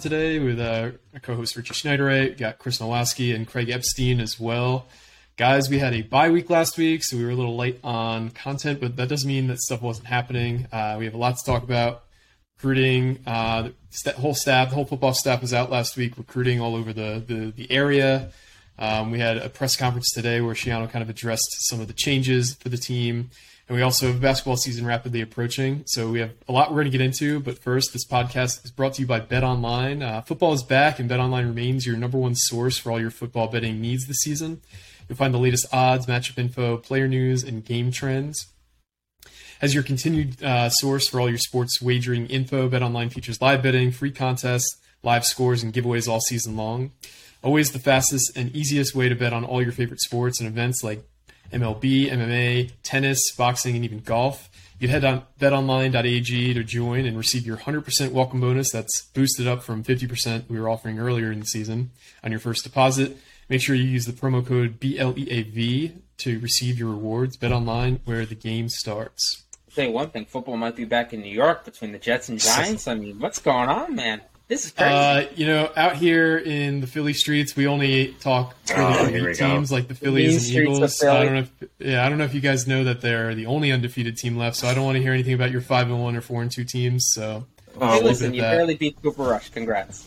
Today with uh, our co-host Richie Schneiderite. We got Chris Nalwasky and Craig Epstein as well. Guys, we had a bye week last week, so we were a little late on content, but that doesn't mean that stuff wasn't happening. Uh, we have a lot to talk about. Recruiting, uh, the whole staff, the whole football staff was out last week recruiting all over the, the, the area. Um, we had a press conference today where Schiano kind of addressed some of the changes for the team. And we also have basketball season rapidly approaching. So we have a lot we're going to get into. But first, this podcast is brought to you by Bet Online. Uh, football is back, and Bet Online remains your number one source for all your football betting needs this season. You'll find the latest odds, matchup info, player news, and game trends. As your continued uh, source for all your sports wagering info, Bet Online features live betting, free contests, live scores, and giveaways all season long. Always the fastest and easiest way to bet on all your favorite sports and events like MLB, MMA, tennis, boxing, and even golf. You can head on betonline.ag to join and receive your 100% welcome bonus that's boosted up from 50% we were offering earlier in the season on your first deposit. Make sure you use the promo code BLEAV to receive your rewards. Bet online where the game starts. Say one thing, football might be back in New York between the Jets and Giants. I mean, what's going on, man? This is crazy. Uh, you know, out here in the Philly streets, we only talk really Oh, elite here go. teams like the mean Phillies and Eagles. I don't know. If, yeah, I don't know if you guys know that they're the only undefeated team left. So I don't want to hear anything about your five and one or four and two teams. So, Oh, hey, leave listen, you that. barely beat Cooper Rush. Congrats.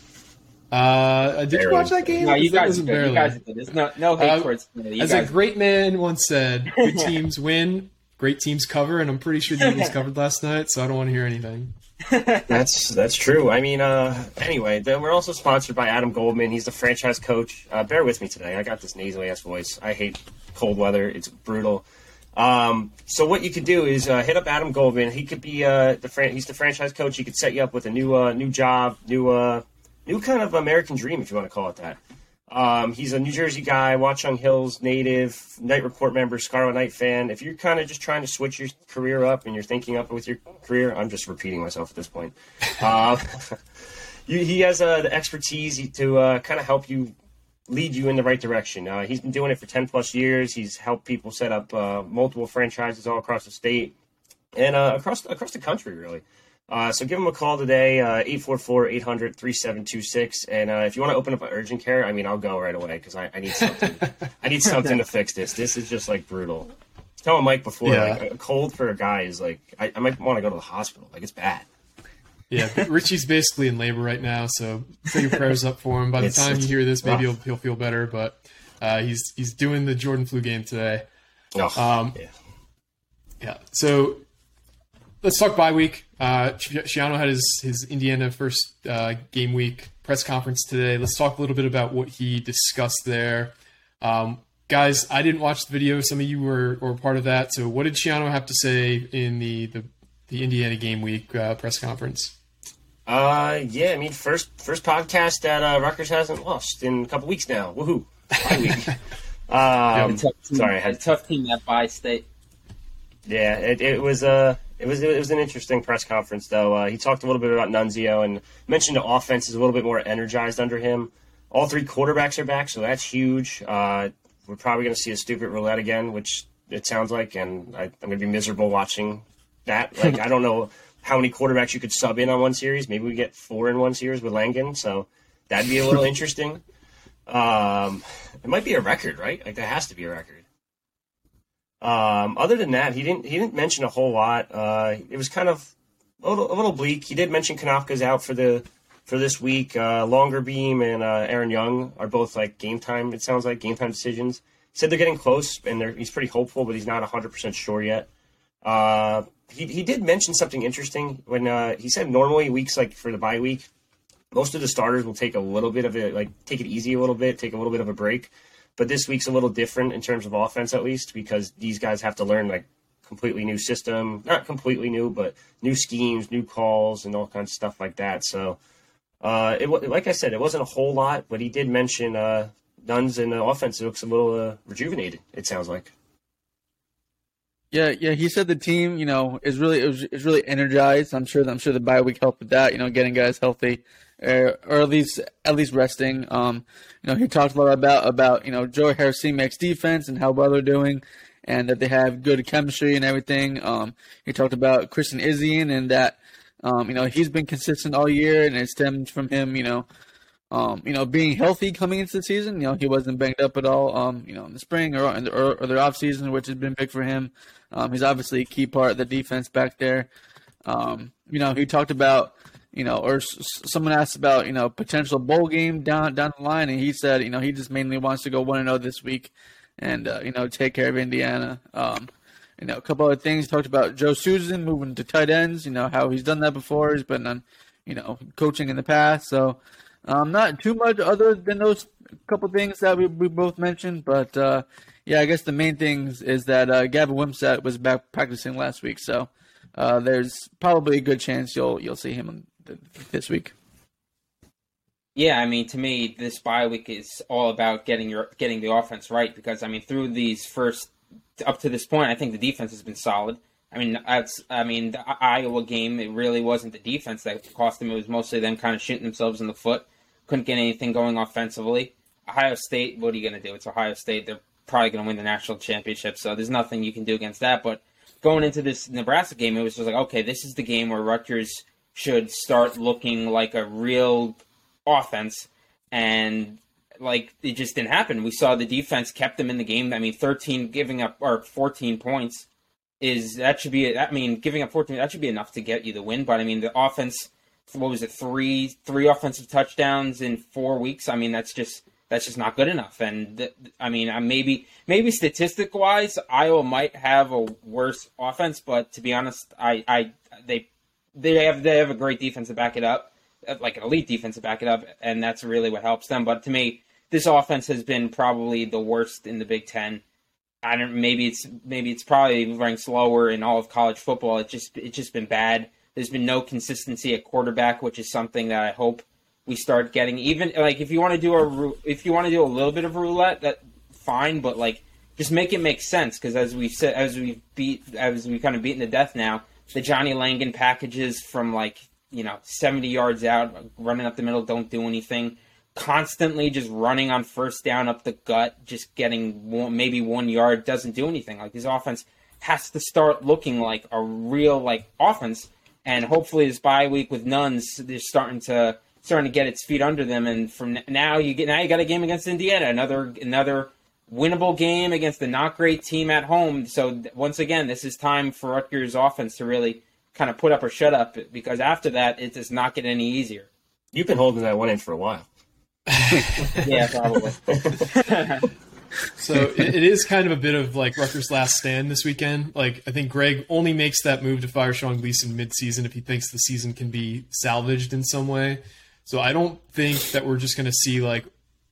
uh, did you watch that game? No, you guys, wasn't you barely. guys are good. There's no no hate Uh, towards Philly. You As guys, a great man once said, "Good teams win, great teams cover," and I'm pretty sure the Eagles covered last night. So I don't want to hear anything. That's that's true. I mean, uh, anyway, we're also sponsored by Adam Goldman. He's the franchise coach. Uh, bear with me today. I got this nasally ass voice. I hate cold weather. It's brutal. Um, so what you could do is uh, hit up Adam Goldman. He could be uh, the fran- he's the franchise coach. He could set you up with a new uh, new job, new uh, new kind of American dream, if you want to call it that. Um, he's a New Jersey guy, Watchung Hills native, Knight Report member, Scarlet Knight fan. If you're kind of just trying to switch your career up and you're thinking up with your career, I'm just repeating myself at this point. Uh, he has uh, the expertise to uh, kind of help you lead you in the right direction. Uh, he's been doing it for 10 plus years. He's helped people set up uh, multiple franchises all across the state and uh, across across the country, really. Uh, so give him a call today, uh, 844-800-3726. And uh, if you want to open up an urgent care, I mean, I'll go right away because I, I need something. I need something to fix this. This is just like brutal. I was telling Mike before, Yeah. like a cold for a guy is like, I, I might want to go to the hospital. Like it's bad. Yeah, Richie's basically in labor right now, so put your prayers up for him. By the It's- time you hear this, maybe he'll, he'll feel better. But uh, he's he's doing the Jordan flu game today. Oh, Um, yeah. Yeah. So let's talk bye week. Uh, Schiano had his his Indiana first uh, game week press conference today. Let's talk a little bit about what he discussed there. Um, guys, I didn't watch the video. Some of you were, were part of that. So what did Schiano have to say in the the, the Indiana game week uh, press conference? Uh, yeah. I mean, first first podcast that uh, Rutgers hasn't lost in a couple weeks now. Woohoo! Bye week. um, a sorry, I a had a tough team that by state. Yeah, it, it was uh, it was it was an interesting press conference though. Uh, he talked a little bit about Nunzio and mentioned the offense is a little bit more energized under him. All three quarterbacks are back, so that's huge. Uh, we're probably going to see a stupid roulette again, which it sounds like, and I, I'm going to be miserable watching that. Like I don't know how many quarterbacks you could sub in on one series. Maybe we get four in one series with Langan, so that'd be a little interesting. Um, it might be a record, right? Like there has to be a record. Um, other than that, he didn't he didn't mention a whole lot. Uh, it was kind of a little, a little bleak. He did mention Konopka's out for the for this week. Uh, Longerbeam and uh, Aaron Young are both like game time. It sounds like game time decisions. He said they're getting close, and he's pretty hopeful, but he's not hundred percent sure yet. Uh, he he did mention something interesting when uh, he said normally weeks like for the bye week, most of the starters will take a little bit of it, like take it easy a little bit, take a little bit of a break. But this week's a little different in terms of offense, at least, because these guys have to learn like completely new system, not completely new, but new schemes, new calls, and all kinds of stuff like that. So, uh, it like I said, it wasn't a whole lot, but he did mention uh, Nuns in the offense looks a little uh, rejuvenated. It sounds like. Yeah, yeah. He said the team, you know, is really is really energized. I'm sure. I'm sure the bye week helped with that. You know, getting guys healthy, or, at least at least resting. Um, you know, he talked a lot about about you know Joe Harasymiak's defense and how well they're doing, and that they have good chemistry and everything. Um, he talked about Christian Izien and that um, you know he's been consistent all year, and it stems from him. You know, um, you know, being healthy coming into the season. You know, he wasn't banged up at all. Um, you know, in the spring or in the, or, or the off season, which has been big for him. Um, he's obviously a key part of the defense back there. Um, you know, he talked about, you know, or s- someone asked about, you know, potential bowl game down down the line, and he said, you know, he just mainly wants to go one and zero oh this week, and uh, you know, take care of Indiana. Um, you know, a couple other things. Talked about Joe Susan moving to tight ends. You know how he's done that before. He's been on, you know, coaching in the past. So um, not too much other than those couple things that we, we both mentioned, but uh, yeah, I guess the main things is that uh, Gavin Wimsatt was back practicing last week, so uh, there's probably a good chance you'll you'll see him this week. Yeah, I mean, to me, this bye week is all about getting your getting the offense right because I mean, through these first up to this point, I think the defense has been solid. I mean, that's I mean, the Iowa game, it really wasn't the defense that cost them; it was mostly them kind of shooting themselves in the foot couldn't get anything going offensively. Ohio State, what are you going to do? It's Ohio State. They're probably going to win the national championship, so there's nothing you can do against that. But going into this Nebraska game, it was just like, okay, this is the game where Rutgers should start looking like a real offense, and like it just didn't happen. We saw the defense kept them in the game. I mean, 13 giving up or 14 points is that should be. I mean, giving up 14 that should be enough to get you the win. But I mean, the offense what was it three three offensive touchdowns in four weeks. I mean that's just that's just not good enough. And th- I mean maybe maybe statistic wise Iowa might have a worse offense, but to be honest, I I they they have they have a great defense to back it up, uh, like an elite defense to back it up, and that's really what helps them. But to me, this offense has been probably the worst in the Big Ten. I don't maybe it's maybe it's probably ranked slower in all of college football. It just it's just been bad. There's been no consistency at quarterback, which is something that I hope we start getting. Even like if you want to do a if you want to do a little bit of roulette, that fine, but like just make it make sense because as we said, as we beat, as we kind of beaten to death now, the Johnny Langan packages from like you know 70 yards out, running up the middle, don't do anything. Constantly just running on first down up the gut, just getting one, maybe one yard, doesn't do anything. Like this offense has to start looking like a real like offense and hopefully this bye week with nuns, they're starting to starting to get its feet under them. And from now you get now you got a game against Indiana, another another winnable game against a not great team at home. So once again, this is time for Rutgers offense to really kind of put up or shut up because after that it does not get any easier. You've been holding that one in for a while. yeah, probably. so it, it is kind of a bit of like Rutgers' last stand this weekend. Like I think Greg only makes that move to fire Sean Gleeson mid-season if he thinks the season can be salvaged in some way. So I don't think that we're just going to see like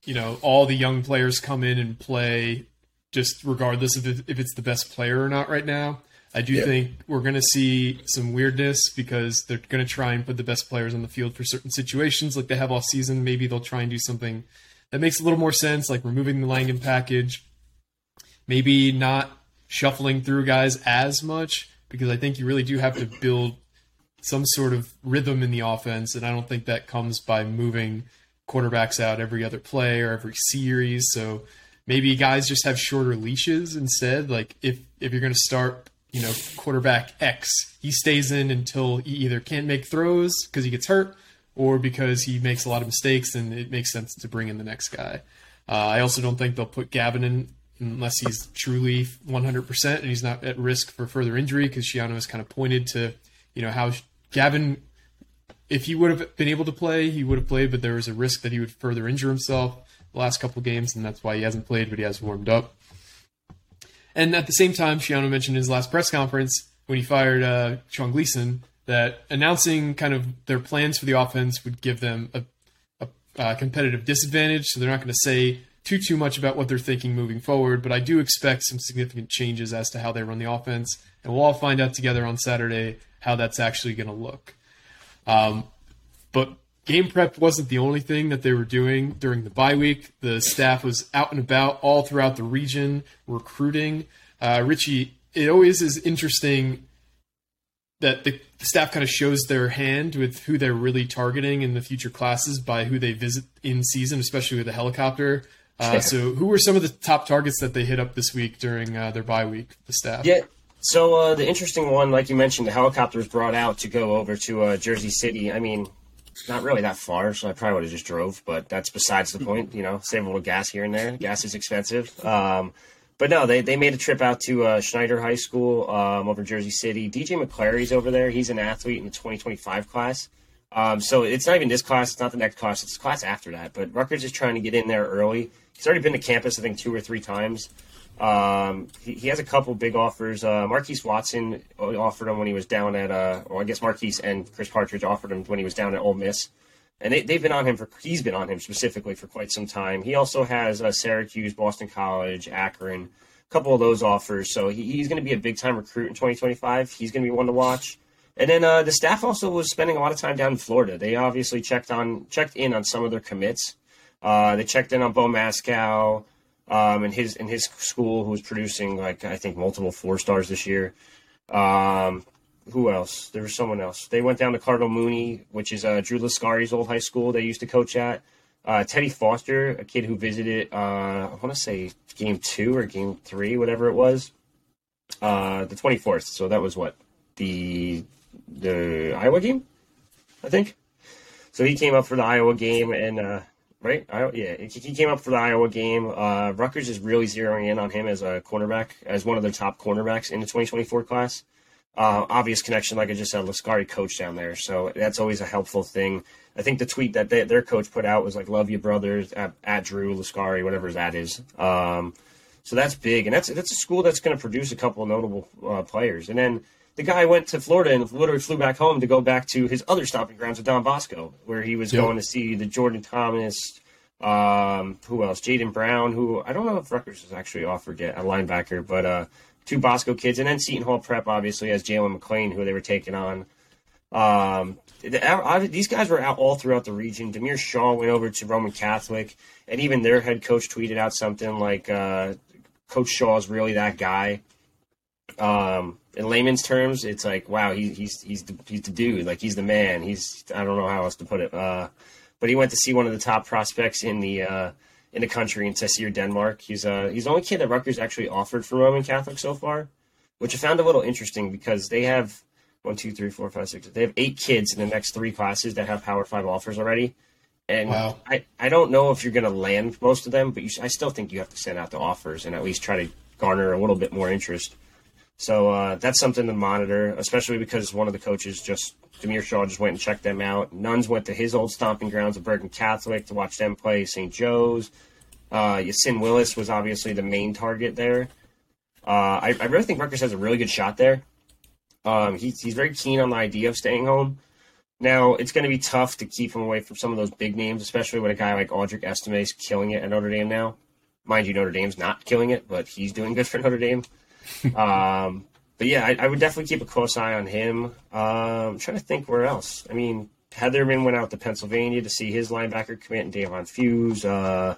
you know all the young players come in and play just regardless of if it's the best player or not right now. I do think we're going to see some weirdness because they're going to try and put the best players on the field for certain situations like they have all season. Maybe they'll try and do something that makes a little more sense, like removing the Langan package, maybe not shuffling through guys as much because I think you really do have to build some sort of rhythm in the offense, and I don't think that comes by moving quarterbacks out every other play or every series. So maybe guys just have shorter leashes instead. Like if if you're going to start, you know, quarterback X, he stays in until he either can't make throws because he gets hurt or because he makes a lot of mistakes and it makes sense to bring in the next guy. Uh, I also don't think they'll put Gavin in unless he's truly 100% and he's not at risk for further injury because Schiano has kind of pointed to, you know, how Gavin, if he would have been able to play, he would have played, but there was a risk that he would further injure himself the last couple games, and that's why he hasn't played, but he has warmed up. And at the same time, Schiano mentioned in his last press conference when he fired uh, Sean Gleeson that announcing kind of their plans for the offense would give them a, a, a competitive disadvantage. So they're not going to say too too much about what they're thinking moving forward, but I do expect some significant changes as to how they run the offense, and we'll all find out together on Saturday how that's actually going to look. Um, but game prep wasn't the only thing that they were doing during the bye week. The staff was out and about all throughout the region recruiting. Uh, Richie, it always is interesting that the staff kind of shows their hand with who they're really targeting in the future classes by who they visit in season, especially with the helicopter. Uh, so, who were some of the top targets that they hit up this week during uh, their bye week? The staff. Yeah. So uh, the interesting one, like you mentioned, the helicopter was brought out to go over to uh, Jersey City. I mean, not really that far, so I probably would have just drove. But that's besides the point. You know, save a little gas here and there. Gas is expensive. Um, but no, they, they made a trip out to uh, Snyder High School um, over Jersey City. DJ McClary's over there. He's an athlete in the 2025 class. Um, so it's not even this class. It's not the next class. It's the class after that. But Rutgers is trying to get in there early. He's already been to campus, I think, two or three times. Um, he, he, has a couple big offers. Uh, Marquise Watson offered him when he was down at, uh, or I guess Marquise and Chris Partridge offered him when he was down at Ole Miss. And they, they've been on him for, he's been on him specifically for quite some time. He also has uh, Syracuse, Boston College, Akron, a couple of those offers. So he, he's going to be a big time recruit in 2025. He's going to be one to watch. And then uh, the staff also was spending a lot of time down in Florida. They obviously checked on checked in on some of their commits. Uh, they checked in on Bo Mascoe um, and his in his school, who was producing like I think multiple four stars this year. Um, who else? There was someone else. They went down to Cardinal Mooney, which is uh, Drew Lascari's old high school. They used to coach at. Uh, Teddy Foster, a kid who visited, uh, I want to say game two or game three, whatever it was, uh, the 24th. So that was what the the Iowa game, I think. So he came up for the Iowa game, and uh, right? I, yeah, he came up for the Iowa game. Uh, Rutgers is really zeroing in on him as a cornerback, as one of their top cornerbacks in the 2024 class. Uh, obvious connection, like I just said, Lascari coach down there, so that's always a helpful thing. I think the tweet that they, their coach put out was like "Love you, brothers," at, at Drew Lascari, whatever that is. Um, so that's big, and that's that's a school that's going to produce a couple notable uh, players. And then the guy went to Florida and literally flew back home to go back to his other stomping grounds with Don Bosco, where he was yep. going to see the Jordan Thomas, um, who else? Jaden Brown, who I don't know if Rutgers has actually offered yet, a linebacker, but uh, two Bosco kids, and then Seton Hall Prep obviously has Jalen McLean, who they were taking on. Um, these guys were out all throughout the region. Damiere Shaw went over to Roman Catholic, and even their head coach tweeted out something like, uh, "Coach Shaw is really that guy." Um, in layman's terms, it's like, wow, he, he's he's the, he's the dude. Like he's the man. He's I don't know how else to put it. Uh, but he went to see one of the top prospects in the uh, in the country in Tyseer, Denmark. He's uh he's the only kid that Rutgers actually offered for Roman Catholic so far, which I found a little interesting because they have one, two, three, four, five, six. They have eight kids in the next three classes that have Power Five offers already. And wow. I, I don't know if you're going to land most of them, but you, I still think you have to send out the offers and at least try to garner a little bit more interest. So uh, that's something to monitor, especially because one of the coaches just Damiere Shaw just went and checked them out. Nuns went to his old stomping grounds of Bergen Catholic to watch them play St. Joe's. Uh, Yasin Willis was obviously the main target there. Uh, I, I, really think Rutgers has a really good shot there. Um, he's, he's very keen on the idea of staying home. Now, it's going to be tough to keep him away from some of those big names, especially when a guy like Audric Estime is killing it at Notre Dame now. Mind you, Notre Dame's not killing it, but he's doing good for Notre Dame. um, but yeah, I, I, would definitely keep a close eye on him. Um, I'm trying to think where else. I mean, Hetherman went out to Pennsylvania to see his linebacker commit and Davon Fuse. Uh,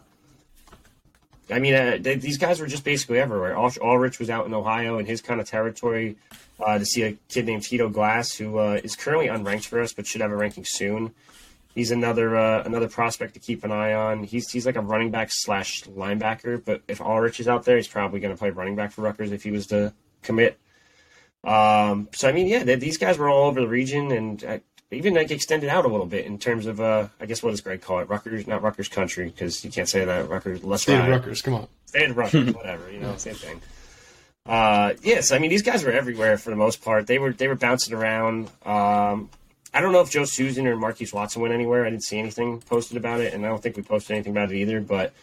I mean, uh, they, these guys were just basically everywhere. All, Ulrich was out in Ohio in his kind of territory uh, to see a kid named Tito Glass, who uh, is currently unranked for us, but should have a ranking soon. He's another uh, another prospect to keep an eye on. He's he's like a running back slash linebacker, but if Ulrich is out there, he's probably going to play running back for Rutgers if he was to commit. Um, so I mean, yeah, they, these guys were all over the region and uh, even like extended out a little bit in terms of, uh, I guess what does Greg call it? Rutgers, not Rutgers country, because you can't say that Rutgers. Let's State Rutgers, come on. State Rutgers, whatever, you know, same thing. Uh, yes, I mean these guys were everywhere for the most part. They were they were bouncing around. Um, I don't know if Joe Susan or Marquise Watson went anywhere. I didn't see anything posted about it, and I don't think we posted anything about it either. But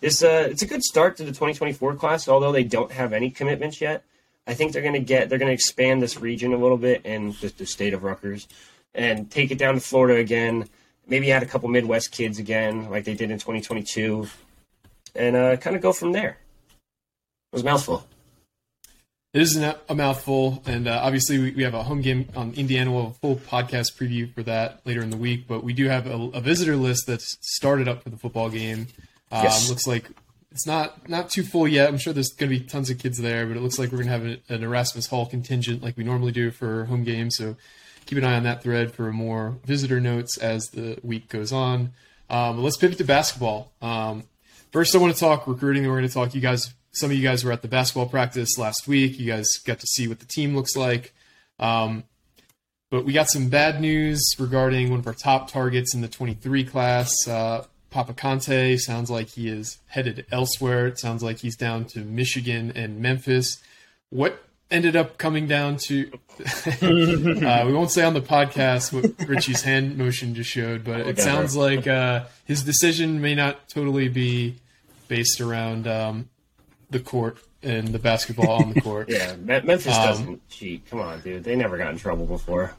it's a it's a good start to the 2024 class, although they don't have any commitments yet. I think they're going to get they're going to expand this region a little bit in the, the state of Rutgers and take it down to Florida again. Maybe add a couple Midwest kids again, like they did in 2022. and uh, kind of go from there. It was mouthful. It is a mouthful, and uh, obviously we, we, have a home game on Indiana. We'll have a full podcast preview for that later in the week. But we do have a, a visitor list that's started up for the football game. Um, yes. Looks like it's not not too full yet. I'm sure there's going to be tons of kids there, but it looks like we're going to have a, an Erasmus Hall contingent like we normally do for home games. So keep an eye on that thread for more visitor notes as the week goes on. Um, let's pivot to basketball. Um, first, I want to talk recruiting. We're going to talk. You guys, some of you guys were at the basketball practice last week. You guys got to see what the team looks like. Um, but we got some bad news regarding one of our top targets in the 23 class. Uh, Papa Conte sounds like he is headed elsewhere. It sounds like he's down to Michigan and Memphis. What ended up coming down to uh, we won't say on the podcast what Richie's hand motion just showed, but it sounds like uh, his decision may not totally be based around um, the court and the basketball on the court. yeah, Memphis um, doesn't cheat. Come on, dude. They never got in trouble before.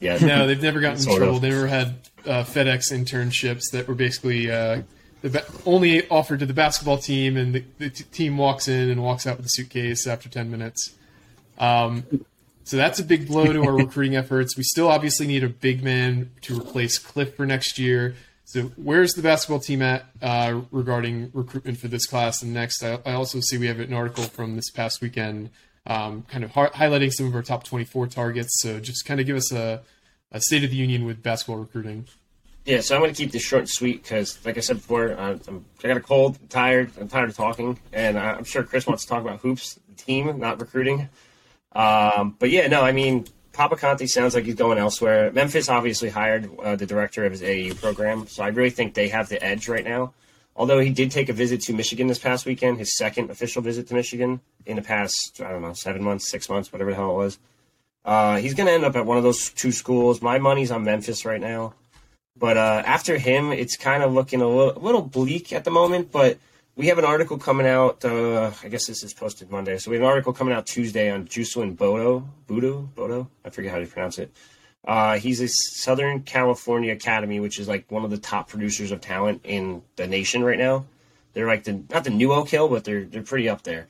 Yeah, no, they've never gotten in trouble. Of. They never had uh, FedEx internships that were basically uh, ba- only offered to the basketball team, and the, the t- team walks in and walks out with a suitcase after ten minutes. Um, so that's a big blow to our recruiting efforts. We still obviously need a big man to replace Cliff for next year. So where's the basketball team at uh, regarding recruitment for this class and next? I, I, also see we have an article from this past weekend, um, kind of ha- highlighting some of our top 24 targets. So just kind of give us a, a state of the union with basketball recruiting. Yeah, so I'm going to keep this short and sweet because, like I said before, I'm, I got a cold, I'm tired, I'm tired of talking, and I'm sure Chris wants to talk about hoops, team, not recruiting. Um, but yeah, no, I mean, Papa Conte sounds like he's going elsewhere. Memphis obviously hired uh, the director of his AAU program, so I really think they have the edge right now. Although he did take a visit to Michigan this past weekend, his second official visit to Michigan in the past, I don't know, seven months, six months, whatever the hell it was. Uh, he's going to end up at one of those two schools. My money's on Memphis right now. But uh, after him, it's kind of looking a little, a little bleak at the moment. But we have an article coming out. Uh, I guess this is posted Monday, so we have an article coming out Tuesday on Jocelyn Bodo, Bodo, Bodo. I forget how to pronounce it. Uh, he's a Southern California Academy, which is like one of the top producers of talent in the nation right now. They're like the not the new Oak Hill, but they're they're pretty up there.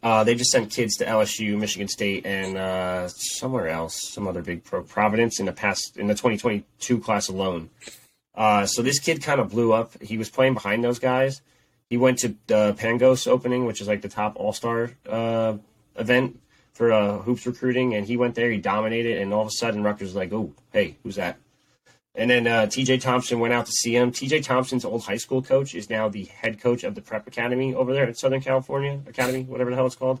Uh, they just sent kids to LSU, Michigan State, and uh, somewhere else, some other big pro, Providence in the past in the 2022 class alone. Uh, so this kid kind of blew up. He was playing behind those guys he went to the Pangos opening, which is like the top All Star uh, event for uh, hoops recruiting, and he went there. He dominated, and all of a sudden Rutgers was like, "Oh, hey, who's that?" And then uh, T.J. Thompson went out to see him. T.J. Thompson's old high school coach is now the head coach of the Prep Academy over there at Southern California Academy, whatever the hell it's called,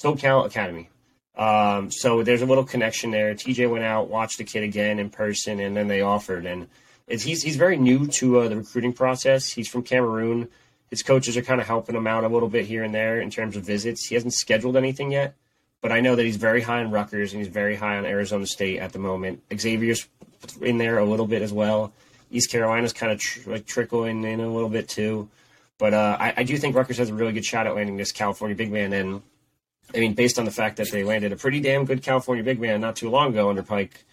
SoCal Academy. Um, so there's a little connection there. TJ went out, watched the kid again in person, and then they offered. And he's he's very new to uh, the recruiting process. He's from Cameroon his coaches are kind of helping him out a little bit here and there in terms of visits. He hasn't scheduled anything yet, but I know that he's very high on Rutgers and he's very high on Arizona State at the moment. Xavier's in there a little bit as well. East Carolina's kind of tr- like trickling in a little bit too. But uh, I, I, do think Rutgers has a really good shot at landing this California big man. And I mean, based on the fact that they landed a pretty damn good California big man not too long ago under Pike,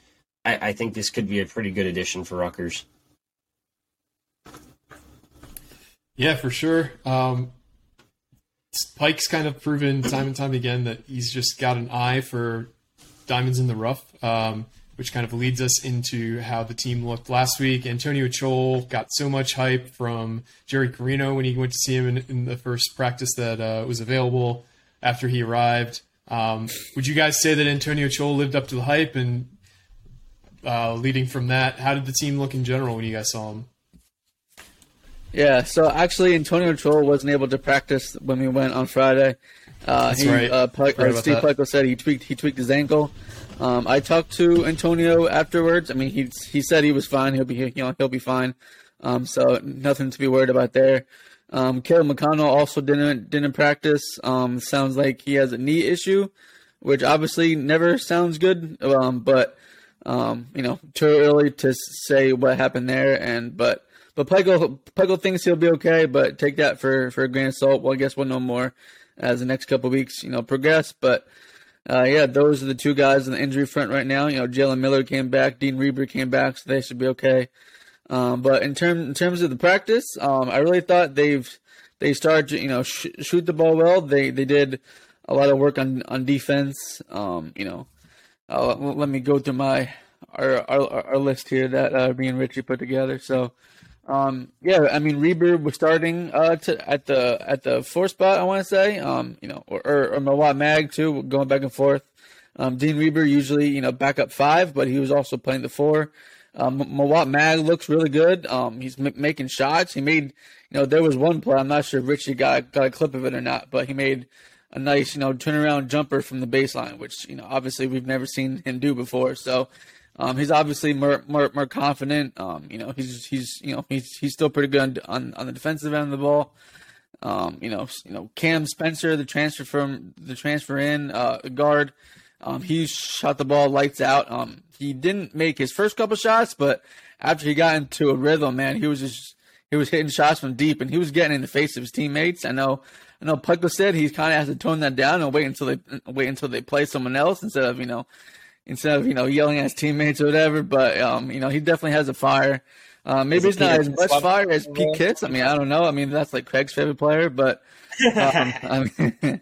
I, I think this could be a pretty good addition for Rutgers. Yeah, for sure. Um, Pike's kind of proven time and time again that he's just got an eye for diamonds in the rough, um, which kind of leads us into how the team looked last week. Antonio Chol got so much hype from Jerry Carino when he went to see him in, in the first practice that uh, was available after he arrived. Um, would you guys say that Antonio Chol lived up to the hype? And uh, leading from that, how did the team look in general when you guys saw him? Yeah, so actually, Antonio Chol wasn't able to practice when we went on Friday. Uh, That's he, right. Uh, uh, Steve Pikiell said he tweaked he tweaked his ankle. Um, I talked to Antonio afterwards. I mean, he he said he was fine. He'll be you know he'll be fine. Um, so nothing to be worried about there. Um, Caleb McConnell also didn't didn't practice. Um, sounds like he has a knee issue, which obviously never sounds good. Um, but um, you know, too early to say what happened there. And but but Pikiell Pikiell thinks he'll be okay, but take that for for a grain of salt. Well, I guess we'll know more as the next couple weeks, you know, progress. But uh, yeah, those are the two guys on the injury front right now. You know, Jalen Miller came back, Dean Reber came back, so they should be okay. Um, but in terms in terms of the practice, um, I really thought they've they started to you know sh- shoot the ball well. They they did a lot of work on on defense. Um, you know, uh, let me go through my our our, our list here that uh, me and Richie put together. So. Um, yeah, I mean Reber was starting uh, to, at the at the four spot. I want to say, um, you know, or, or, or Mawot Mag too, going back and forth. Um, Dean Reber usually you know back up five, but he was also playing the four. Um, Mawot Mag looks really good. Um, he's m- making shots. He made, you know, there was one play. I'm not sure if Richie got got a clip of it or not, but he made a nice, you know, turnaround jumper from the baseline, which you know obviously we've never seen him do before. So um, he's obviously more more, more confident. Um, you know, he's he's you know he's he's still pretty good on on the defensive end of the ball. Um, you know, you know Cam Spencer, the transfer from the transfer in uh, guard. Um, he shot the ball lights out. Um, he didn't make his first couple shots, but after he got into a rhythm, man, he was just he was hitting shots from deep, and he was getting in the face of his teammates. I know, I know. Pikiell said he kind of has to tone that down and wait until they wait until they play someone else instead of you know instead of you know yelling at his teammates or whatever. But um, you know, he definitely has a fire. Uh, maybe it's not as much fire as Pete Kitts. I mean, I don't know. I mean, that's like Craig's favorite player, but um, I mean,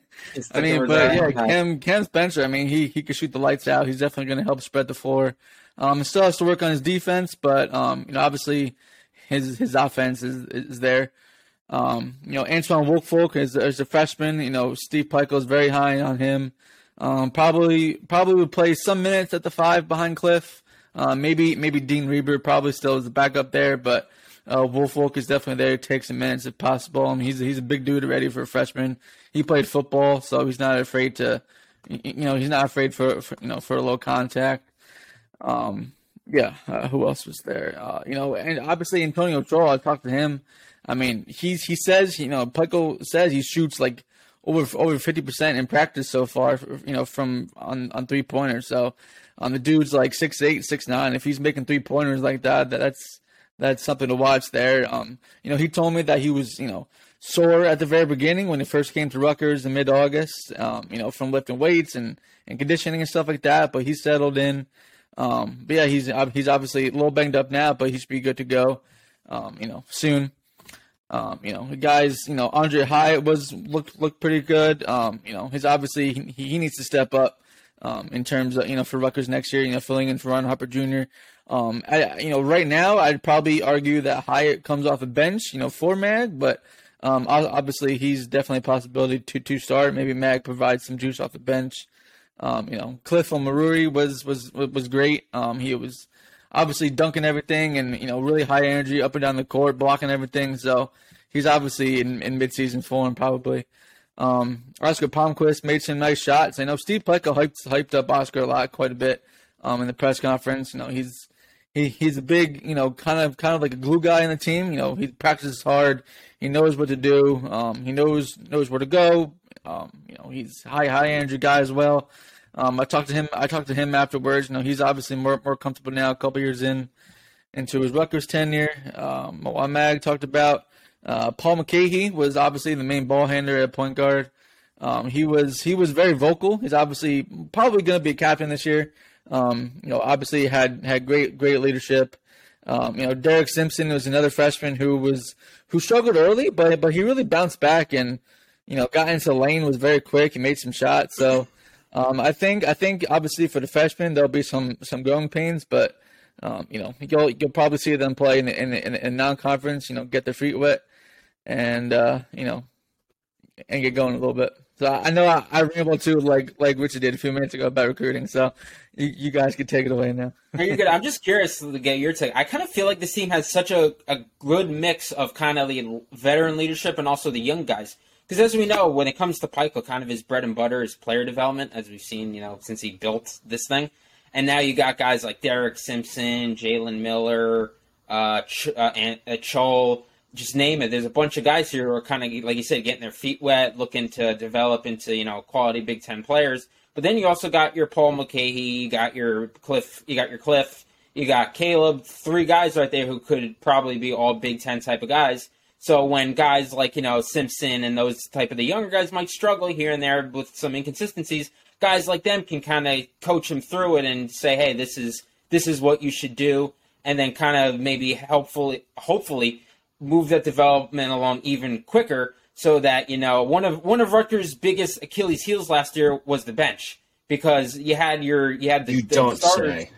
I mean, but yeah, Cam Cam Spencer. I mean, he he could shoot the lights out. He's definitely going to help spread the floor. Um, he still has to work on his defense, but um, you know, obviously, his his offense is is there. Um, you know, Antwone Woolfolk is, is a freshman. You know, Steve Pikiell is very high on him. Um, probably probably would play some minutes at the five behind Cliff. Uh, maybe maybe Dean Reber probably still is the backup there, but uh, Woolfolk is definitely there. Take some minutes if possible. I mean, he's he's a big dude already for a freshman. He played football, so he's not afraid to, you know, he's not afraid for, for you know for a low contact. Um, yeah. Uh, who else was there? Uh, you know, and obviously Antonio Chol. I talked to him. I mean, he's he says you know Pikiell says he shoots like over over fifty percent in practice so far. You know, from on on three pointers. So, um, the dude's like six eight, six nine. If he's making three pointers like that, that that's that's something to watch there. Um, you know, he told me that he was you know sore at the very beginning when he first came to Rutgers in mid August. Um, you know, from lifting weights and and conditioning and stuff like that. But he settled in. Um, but yeah, he's he's obviously a little banged up now, but he should be good to go. Um, you know, soon. Um, you know, guys, you know, Aundre Hyatt was looked looked pretty good. Um, you know, he's obviously he, he needs to step up um, in terms of you know for Rutgers next year. You know, filling in for Ron Harper Jr. Um, I, you know, right now I'd probably argue that Hyatt comes off a bench, you know, for Mag, but um, obviously he's definitely a possibility to to start. Maybe Mag provides some juice off the bench. Um, you know, Cliff Omoruyi was was was great. Um, he was obviously dunking everything and you know really high energy up and down the court, blocking everything. So he's obviously in, in midseason form probably. Um, Oscar Palmquist made some nice shots. I know Steve Pikiell hyped hyped up Oscar a lot, quite a bit um, in the press conference. You know he's he, he's a big you know kind of kind of like a glue guy in the team. You know he practices hard. He knows what to do. Um, he knows knows where to go. Um, you know he's high high energy guy as well. Um, I talked to him. I talked to him afterwards. You know, he's obviously more more comfortable now. A couple years in into his Rutgers tenure. Um, Mag talked about uh, Paul Mulcahy was obviously the main ball handler at point guard. Um, he was he was very vocal. He's obviously probably going to be a captain this year. Um, you know, obviously had had great great leadership. Um, you know, Derek Simpson was another freshman who was who struggled early, but but he really bounced back and you know got into the lane was very quick. He made some shots. So um, I think I think obviously for the freshmen there'll be some some growing pains, but um, you know you'll you'll probably see them play in in, in, in non-conference. You know, get their feet wet, and uh, you know, and get going a little bit. So I know I, I rambled too, like like Richard did a few minutes ago about recruiting. So you, you guys can take it away now. You're good. I'm just curious to get your take. I kind of feel like this team has such a, a good mix of kind of the veteran leadership and also the young guys. Because as we know, when it comes to Pikiell, kind of his bread and butter is player development, as we've seen, you know, since he built this thing. And now you got guys like Derek Simpson, Jalen Miller, uh, Ch- uh, and, uh, Chol, just name it. There's a bunch of guys here who are kind of, like you said, getting their feet wet, looking to develop into, you know, quality Big Ten players. But then you also got your Paul Mulcahy, you got your Cliff, you got your Cliff, you got Caleb, three guys right there who could probably be all Big Ten type of guys. So when guys like you know Simpson and those type of the younger guys might struggle here and there with some inconsistencies, guys like them can kind of coach them through it and say, hey, this is this is what you should do, and then kind of maybe helpfully, hopefully, move that development along even quicker. so that you know one of one of Rutgers' biggest Achilles heels last year was the bench because you had your you had the, You the don't starters. say.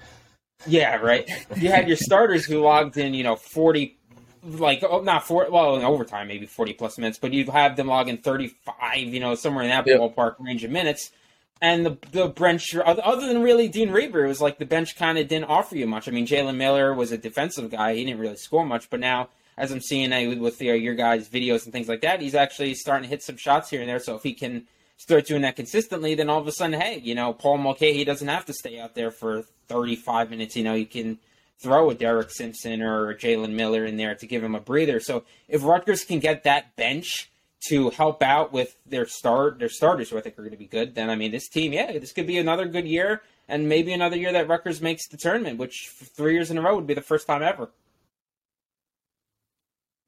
Yeah, right. You had your starters who logged in, you know, forty, like oh, not four, well, in overtime maybe forty plus minutes, but you'd have them log in thirty-five, you know, somewhere in that Yep. ballpark range of minutes. And the the bench, other than really Dean Reber, it was like the bench kind of didn't offer you much. I mean, Jalen Miller was a defensive guy; he didn't really score much. But now, as I'm seeing with uh, your guys' videos and things like that, he's actually starting to hit some shots here and there. So if he can start doing that consistently, then all of a sudden, hey, you know, Paul Mulcahy doesn't have to stay out there for 35 minutes. You know, you can throw a Derek Simpson or Jalen Miller in there to give him a breather. So if Rutgers can get that bench to help out with their start, their starters, who I think are going to be good, then I mean, this team, yeah, this could be another good year. And maybe another year that Rutgers makes the tournament, which for three years in a row would be the first time ever.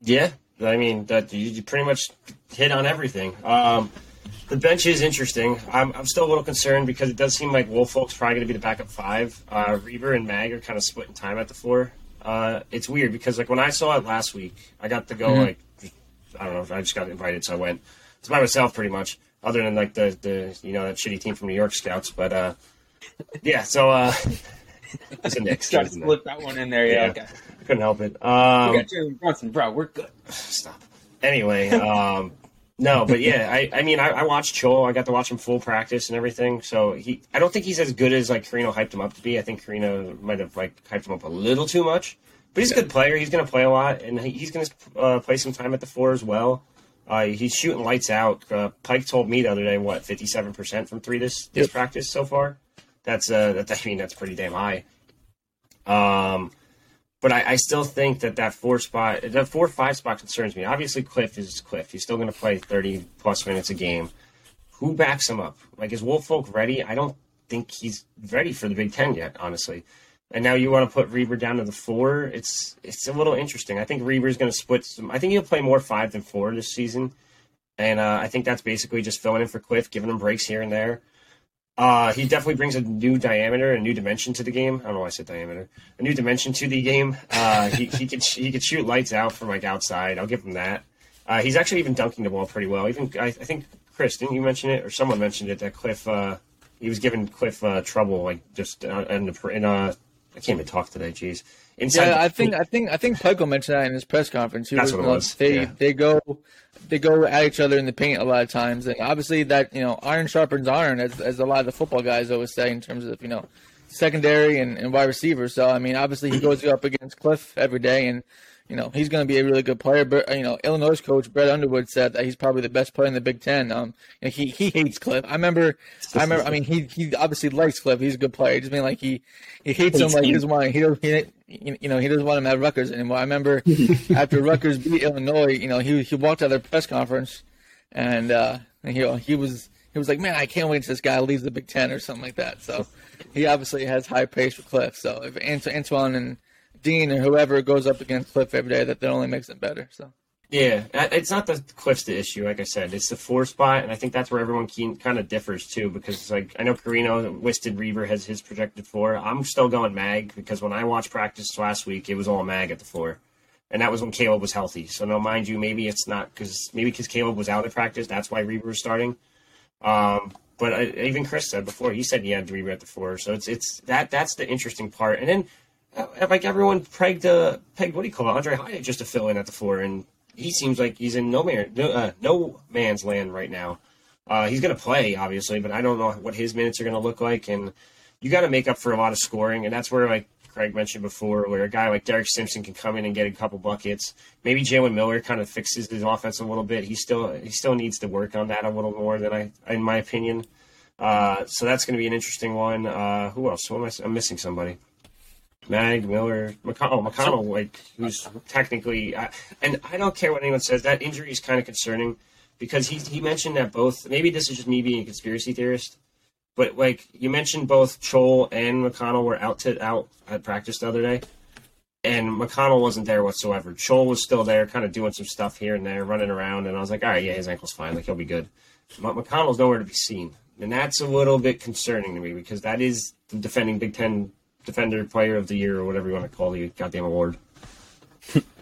Yeah, I mean that you pretty much hit on everything. Um, the bench is interesting. I'm, I'm still a little concerned because it does seem like Woolfolk's probably going to be the backup five. Uh, Reber and Mag are kind of splitting time at the four. Uh, it's weird because like when I saw it last week, I got to go like I don't know. I just got invited, so I went. It's by myself pretty much, other than like the the you know that shitty team from New York Scouts. But uh, yeah, so uh, it's a Knicks. Try to isn't that one in there. Yeah, Yeah. okay. Couldn't help it. We Um, got Jalen Brunson, bro. We're good. stop. Anyway, um, no, but yeah, I, I mean, I, I watched Chol. I got to watch him full practice and everything. So he, I don't think he's as good as like Carino hyped him up to be. I think Carino might have like hyped him up a little too much. But he's a good player. He's going to play a lot, and he's going to uh, play some time at the four as well. Uh, he's shooting lights out. Uh, Pike told me the other day, what, fifty-seven percent from three this this Yep. practice so far. That's uh, that, I mean, that's pretty damn high. Um, but I, I still think that that four spot, that four five spot concerns me. Obviously, Cliff is Cliff. He's still going to play thirty plus minutes a game. Who backs him up? Like, is Woolfolk ready? I don't think he's ready for the Big Ten yet, honestly. And now you want to put Reber down to the four. It's it's a little interesting. I think Reber's going to split some. I think he'll play more five than four this season, and uh, I think that's basically just filling in for Cliff, giving him breaks here and there. Uh, he definitely brings a new diameter, a new dimension to the game. I don't know why I said diameter. A new dimension to the game. Uh, he he could he could shoot lights out from like outside. I'll give him that. Uh, he's actually even dunking the ball pretty well. Even I, I think Chris didn't you mention it or someone mentioned it that Cliff uh, he was giving Cliff uh, trouble like just uh, in the in I can't even talk today. Jeez. Inside. Yeah, the- I think I think I think Pico mentioned that in his press conference. He That's what it was, They yeah. they go they go at each other in the paint a lot of times, and obviously that you know iron sharpens iron, as as a lot of the football guys always say in terms of you know secondary and, and wide receivers. So I mean, obviously he goes up against Cliff every day, and you know he's going to be a really good player. But you know Illinois coach Brad Underwood said that he's probably the best player in the Big Ten. Um, you know, he he hates Cliff. I remember, I remember. I mean, he he obviously likes Cliff. He's a good player. Just mean like he he hates him like he doesn't want he don't he, you know he doesn't want him at Rutgers anymore. I remember after Rutgers beat Illinois, you know he he walked out of their press conference and uh, and he he was he was like, man, I can't wait until this guy leaves the Big Ten or something like that. So he obviously has high praise for Cliff. So if Ant- Antwone and Dean or whoever goes up against Cliff every day, that that only makes them better. So Yeah, it's not the Cliff's the issue. Like I said, it's the four spot, and I think that's where everyone kind of differs too. Because it's like I know Carino listed Reber has his projected four. I'm still going Mag because when I watched practice last week, it was all Mag at the four, and that was when Caleb was healthy. So now, mind you, maybe it's not because maybe because Caleb was out of practice, that's why Reber was starting. Um, but I, even Chris said before, he said he had Reber at the four. So it's it's that that's the interesting part, and then. Like everyone pegged, uh, pegged what do you call it, Aundre Hyatt just to fill in at the four, and he seems like he's in no man no, uh, no man's land right now. Uh, he's going to play obviously, but I don't know what his minutes are going to look like. And you got to make up for a lot of scoring, and that's where like Craig mentioned before, where a guy like Derek Simpson can come in and get a couple buckets. Maybe Jalen Miller kind of fixes his offense a little bit. He still he still needs to work on that a little more than I, in my opinion. Uh, so that's going to be an interesting one. Uh, who else? Who am I? I'm missing somebody. Mag Miller, McConnell, oh, McConnell, like who's technically, uh, and I don't care what anyone says. That injury is kind of concerning because he he mentioned that both. Maybe this is just me being a conspiracy theorist, but like you mentioned, both Chol and McConnell were out to out at practice the other day, and McConnell wasn't there whatsoever. Chol was still there, kind of doing some stuff here and there, running around, and I was like, all right, yeah, his ankle's fine, like he'll be good. But McConnell's nowhere to be seen, and that's a little bit concerning to me because that is the defending Big Ten defender player of the year or whatever you want to call the goddamn award.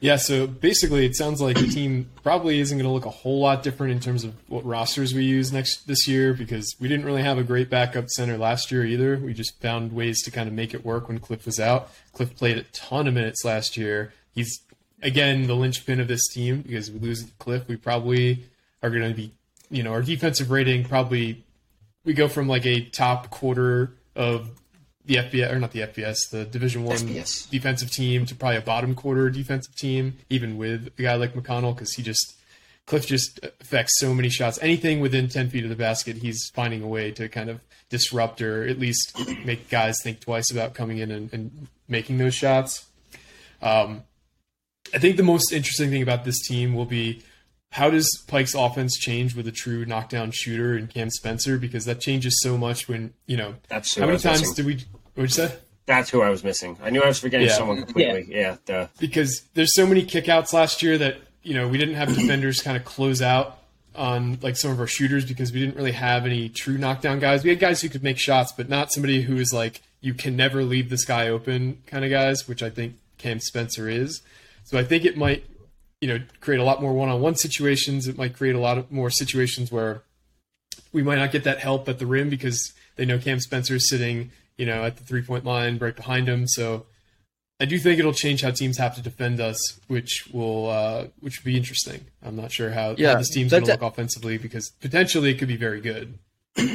Yeah, so basically, it sounds like the team probably isn't going to look a whole lot different in terms of what rosters we use next this year because we didn't really have a great backup center last year either. We just found ways to kind of make it work when Cliff was out. Cliff played a ton of minutes last year. He's again the linchpin of this team because we lose Cliff, we probably are going to be, you know, our defensive rating probably we go from like a top quarter of the FBS or not the FBS, the Division One defensive team to probably a bottom quarter defensive team, even with a guy like McConnell, because he just Cliff just affects so many shots. Anything within ten feet of the basket, he's finding a way to kind of disrupt or at least make guys think twice about coming in and, and making those shots. Um, I think the most interesting thing about this team will be how does Pike's offense change with a true knockdown shooter in Cam Spencer because that changes so much when you know That's how many times did we what'd you say? That's who I was missing. I knew I was forgetting Yeah. someone completely. Yeah. the, because there's so many kickouts last year that you know we didn't have defenders kind of close out on like some of our shooters because we didn't really have any true knockdown guys. We had guys who could make shots, but not somebody who is like you can never leave this guy open kind of guys, which I think Cam Spencer is. So I think it might you know create a lot more one-on-one situations. It might create a lot of more situations where we might not get that help at the rim because they know Cam Spencer is sitting, you know, at the three-point line right behind him. So I do think it'll change how teams have to defend us, which will uh, which will be interesting. I'm not sure how, Yeah, how this team's going to look offensively because potentially it could be very good.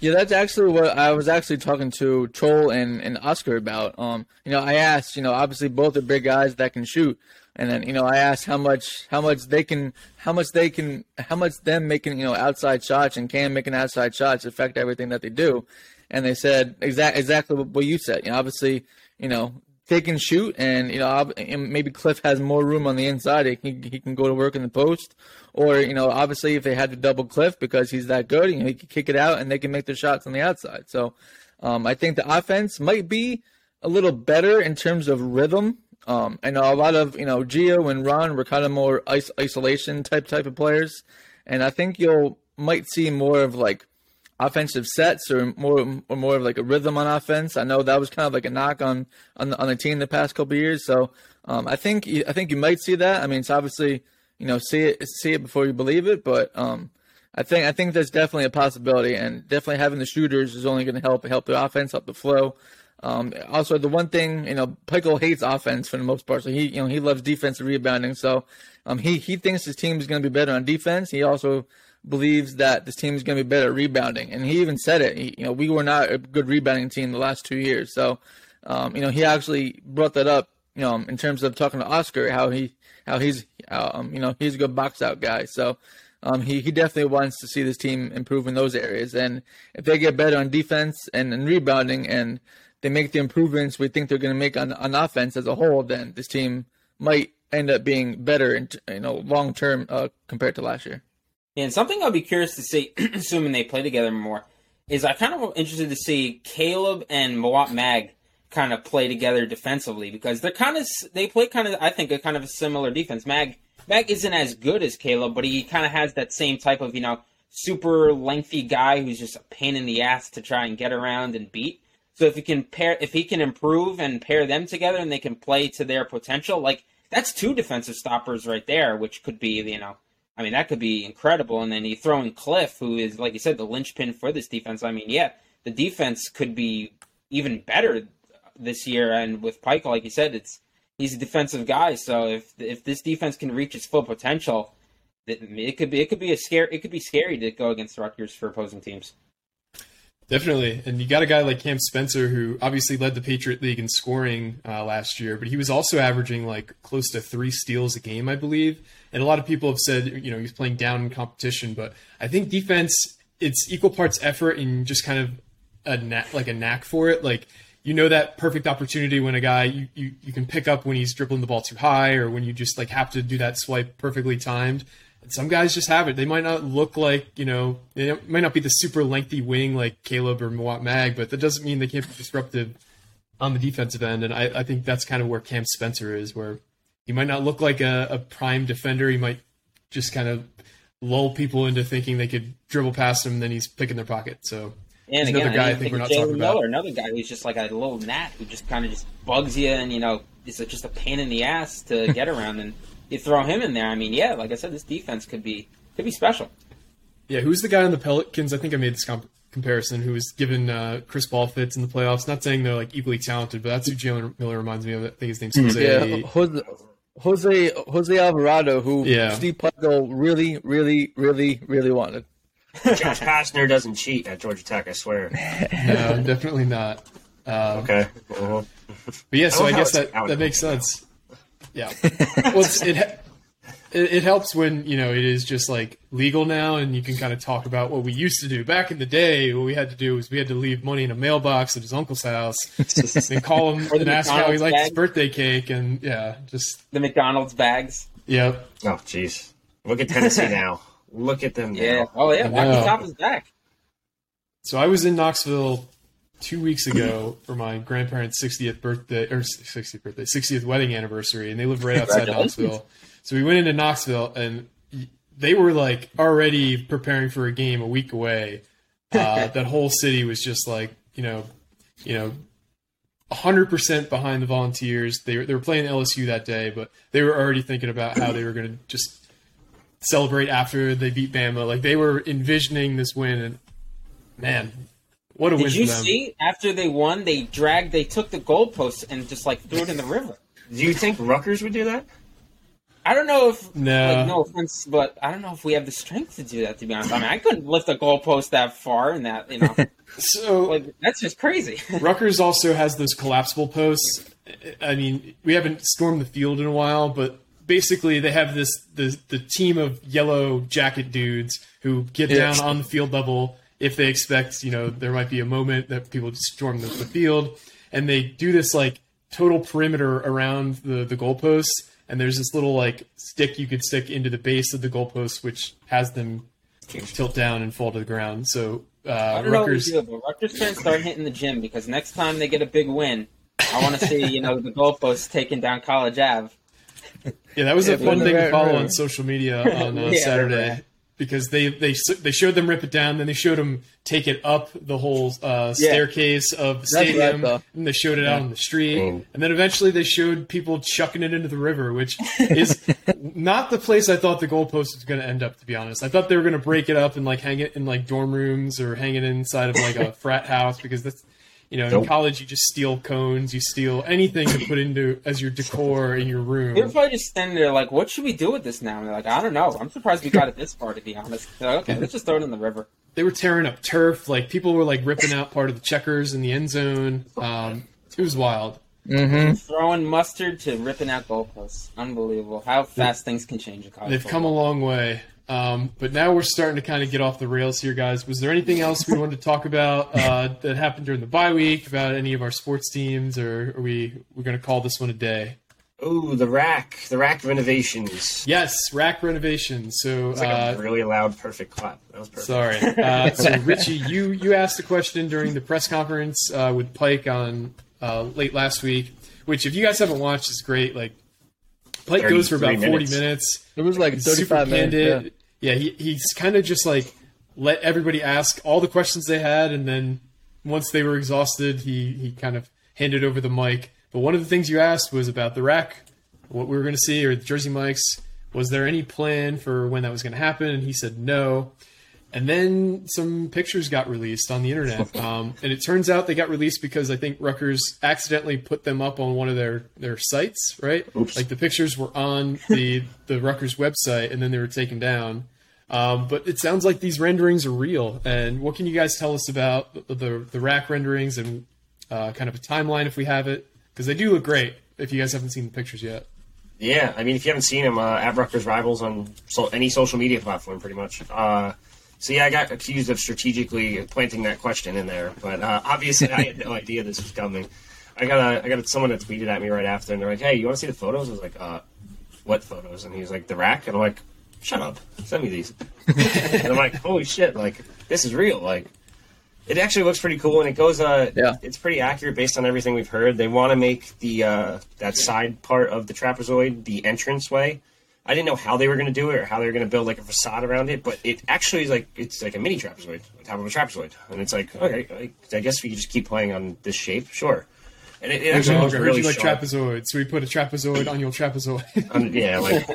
Yeah, that's actually what I was actually talking to Chol and, and Oscar about. Um, you know, I asked, you know, obviously both are big guys that can shoot, and then you know, I asked how much how much they can how much they can how much them making you know outside shots and can making outside shots affect everything that they do, and they said exact exactly what you said. You know, obviously, you know. They can shoot, and you know, and maybe Cliff has more room on the inside. He can, he can go to work in the post, or you know, obviously, if they had to double Cliff because he's that good, you know, he can kick it out and they can make their shots on the outside. So, um, I think the offense might be a little better in terms of rhythm. Um, I know a lot of you know Geo and Ron were kind of more is- isolation type type of players, and I think you'll might see more of like offensive sets or more or more of like a rhythm on offense. I know that was kind of like a knock on on the, on the team the past couple years. So um, I think you- I think you might see that. I mean, it's obviously you know see it see it before you believe it, but um, I think I think that's definitely a possibility, and definitely having the shooters is only going to help help the offense, help the flow. Um, also, the one thing you know, Pikiell hates offense for the most part, so he you know he loves defensive rebounding. So um, he he thinks his team is going to be better on defense. He also believes that this team is going to be better at rebounding, and he even said it. He, you know, we were not a good rebounding team the last two years, so um, you know he actually brought that up. You know, in terms of talking to Oscar, how he how he's um, you know he's a good box out guy. So um, he he definitely wants to see this team improve in those areas, and if they get better on defense and, and rebounding, and they make the improvements we think they're going to make on on offense as a whole, then this team might end up being better, in, you know, long term uh, compared to last year. And something I'll be curious to see, assuming they play together more, is I kind of interested to see Caleb and Mawot Mag kind of play together defensively because they're kind of they play kind of I think a kind of a similar defense. Mag Mag isn't as good as Caleb, but he kind of has that same type of you know super lengthy guy who's just a pain in the ass to try and get around and beat. So if he can pair, if he can improve and pair them together, and they can play to their potential, like that's two defensive stoppers right there, which could be you know I mean, that could be incredible. And then you throw in Cliff, who is, like you said, the linchpin for this defense. I mean, yeah, the defense could be even better this year. And with Pike, like you said, it's he's a defensive guy. So if if this defense can reach its full potential, it, could be it could be a scare it could be scary to go against the Rutgers for opposing teams. Definitely, and you got a guy like Cam Spencer who obviously led the Patriot League in scoring uh, last year, but he was also averaging like close to three steals a game, I believe. And a lot of people have said, you know, he's playing down in competition, but I think defense it's equal parts effort and just kind of a knack, like a knack for it. Like you know that perfect opportunity when a guy you, you, you can pick up when he's dribbling the ball too high or when you just like have to do that swipe perfectly timed. Some guys just have it. They might not look like, you know, they might not be the super lengthy wing like Caleb or Mawot Mag, but that doesn't mean they can't be disruptive on the defensive end. And I, I think that's kind of where Cam Spencer is, where he might not look like a, a prime defender. He might just kind of lull people into thinking they could dribble past him, and then he's picking their pocket. So And again, another guy I I think we're not talking Jalen about. Miller, another guy who's just like a little gnat who just kind of just bugs you and you know is just a pain in the ass to get around, and you throw him in there. I mean, yeah, like I said, this defense could be could be special. Yeah, who's the guy on the Pelicans? I think I made this comp- comparison. Who was given uh, Chris Paul fits in the playoffs? Not saying they're like equally talented, but that's who Jalen Miller reminds me of. I think his name's Jose. Yeah, Jose, Jose Jose Alvarado, who Yeah. Steve Pikiell really, really, really, really wanted. Josh Pastner doesn't cheat at Georgia Tech, I swear. No, definitely not. Um, Okay. Uh-huh. But yeah, so I I guess that, that makes sense. Yeah. well, it, it it helps when you know it is just like legal now, and you can kind of talk about what we used to do back in the day. What we had to do was we had to leave money in a mailbox at his uncle's house, and call him Or the and ask how he McDonald's liked his birthday cake, and yeah, just The McDonald's bags. yep. Oh, jeez. Look at Tennessee now. Look at them now. Yeah. Oh yeah. I Rocky. Top is back. So I was in Knoxville two weeks ago for my grandparents' 60th birthday or 60th birthday, 60th wedding anniversary, and they live right outside Knoxville. So we went into Knoxville, and they were like already preparing for a game a week away. Uh, that whole city was just like you know, you know. 100% behind the Volunteers. They were, they were playing LSU that day, but they were already thinking about how they were going to just celebrate after they beat Bama. Like they were envisioning this win, and man, what a win Did you them! see after they won, they dragged, they took the goalpost and just like threw it in the river. Do you think Rutgers would do that? I don't know if No. like no offense, but I don't know if we have the strength to do that. To be honest, I mean, I couldn't lift a goalpost that far, and that you know, So like that's just crazy. Rutgers also has those collapsible posts. I mean, we haven't stormed the field in a while, but basically they have this the the team of yellow jacket dudes who get Yeah. down on the field level if they expect you know there might be a moment that people just storm the, the field, and they do this like total perimeter around the the goalposts. And there's this little like stick you could stick into the base of the goalpost, which has them tilt down and fall to the ground. So uh, I don't know what we Rutgers. do, but Rutgers fans start hitting the gym because next time they get a big win, I want to see you know the goalposts taking down College Ave. Yeah, that was a fun thing to follow on social media on uh, Yeah, Saturday. Because they they they showed them rip it down, then they showed them take it up the whole uh, staircase of the That's what I stadium, and they showed it out on the street, Mm. and then eventually they showed people chucking it into the river, which is not the place I thought the goalpost was going to end up. To be honest, I thought they were going to break it up and like hang it in like dorm rooms or hang it inside of like a frat house because that's. You know, in college, you just steal cones, you steal anything to put into as your decor in your room. They were probably just standing there like, "What should we do with this now?" And they're like, "I don't know. I'm surprised we got it this far, to be honest." They're like, okay, let's just throw it in the river. they were tearing up turf. Like people were like ripping out part of the checkers in the end zone. Um, it was wild. Mm-hmm. Throwing mustard to ripping out goalposts. Unbelievable. How fast things can change in college. They've come a long way. Um, but now we're starting to kind of get off the rails here, guys. Was there anything else we wanted to talk about uh, that happened during the bye week about any of our sports teams, or are we we're going to call this one a day? Oh, the RAC. The RAC renovations. Yes, RAC renovations. So like uh, a really loud, perfect clap. That was perfect. Sorry. Uh, so, Richie, you you asked a question during the press conference uh, with Pike on uh, late last week, which if you guys haven't watched, is great. Like, Pike goes for about 33 forty minutes. minutes. It was like He's 35 minutes. candid. Yeah, he, he's kind of just like let everybody ask all the questions they had, and then once they were exhausted, he he kind of handed over the mic. But one of the things you asked was about the RAC, what we were going to see, or the Jersey Mike's. Was there any plan for when that was going to happen? And he said no. And then some pictures got released on the internet, um, and it turns out they got released because I think Rutgers accidentally put them up on one of their, their sites, right? Oops. Like the pictures were on the the Rutgers website, and then they were taken down. Um, but it sounds like these renderings are real. And what can you guys tell us about the the, the RAC renderings and uh, kind of a timeline if we have it? Because they do look great. If you guys haven't seen the pictures yet, Yeah, I mean, if you haven't seen them, uh, at Rutgers Rivals on so, any social media platform, pretty much. Uh, so yeah, I got accused of strategically planting that question in there, but uh, obviously I had no idea this was coming. I got a, I got someone that tweeted at me right after, and they're like, "Hey, you want to see the photos?" I was like, uh, "What photos?" And he was like, "The RAC," and I'm like, "Shut up, send me these." and I'm like, "Holy shit! Like this is real!" Like it actually looks pretty cool, and it goes. Uh, Yeah. it's pretty accurate based on everything we've heard. They want to make the uh, that side part of the trapezoid the entrance way. I didn't know how they were going to do it or how they were going to build like a facade around it, but it actually is like it's like a mini trapezoid on top of a trapezoid, and it's like okay, I- guess we just keep playing on this shape, sure. And it, it actually looks really like sharp. trapezoid, so we put a trapezoid on your trapezoid. Um, yeah, like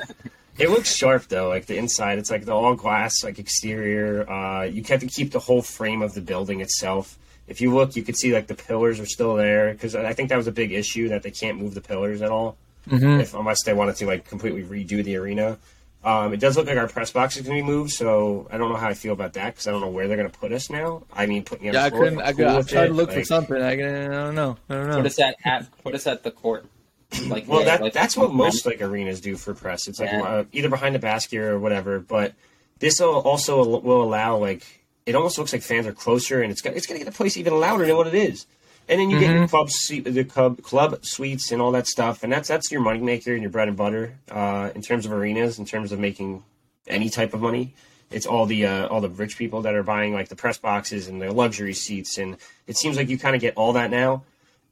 it looks sharp though. Like the inside, it's like the all glass, like exterior. Uh, you have to keep the whole frame of the building itself. If you look, you can see like the pillars are still there because I think that was a big issue that they can't move the pillars at all, if unless they wanted to like completely redo the arena. Um, it does look like our press box is going to be moved, so I don't know how I feel about that because I don't know where they're going to put us now. I mean, putting on Yeah, the I couldn't. I'm I, cool could, I with tried it, to look for something. I, I don't know. I don't know. Put us at, at put us at the court. Like Well, yeah, that like- that's what most like arenas do for press. It's like Yeah. uh, either behind the basket or whatever. But this will also will allow like it almost looks like fans are closer, and it's got, it's going to get the place even louder than what it is. And then you get your club suite, the club club suites and all that stuff, and that's that's your moneymaker and your bread and butter uh, in terms of arenas, in terms of making any type of money. It's all the uh, all the rich people that are buying like the press boxes and the luxury seats, and it seems like you kind of get all that now.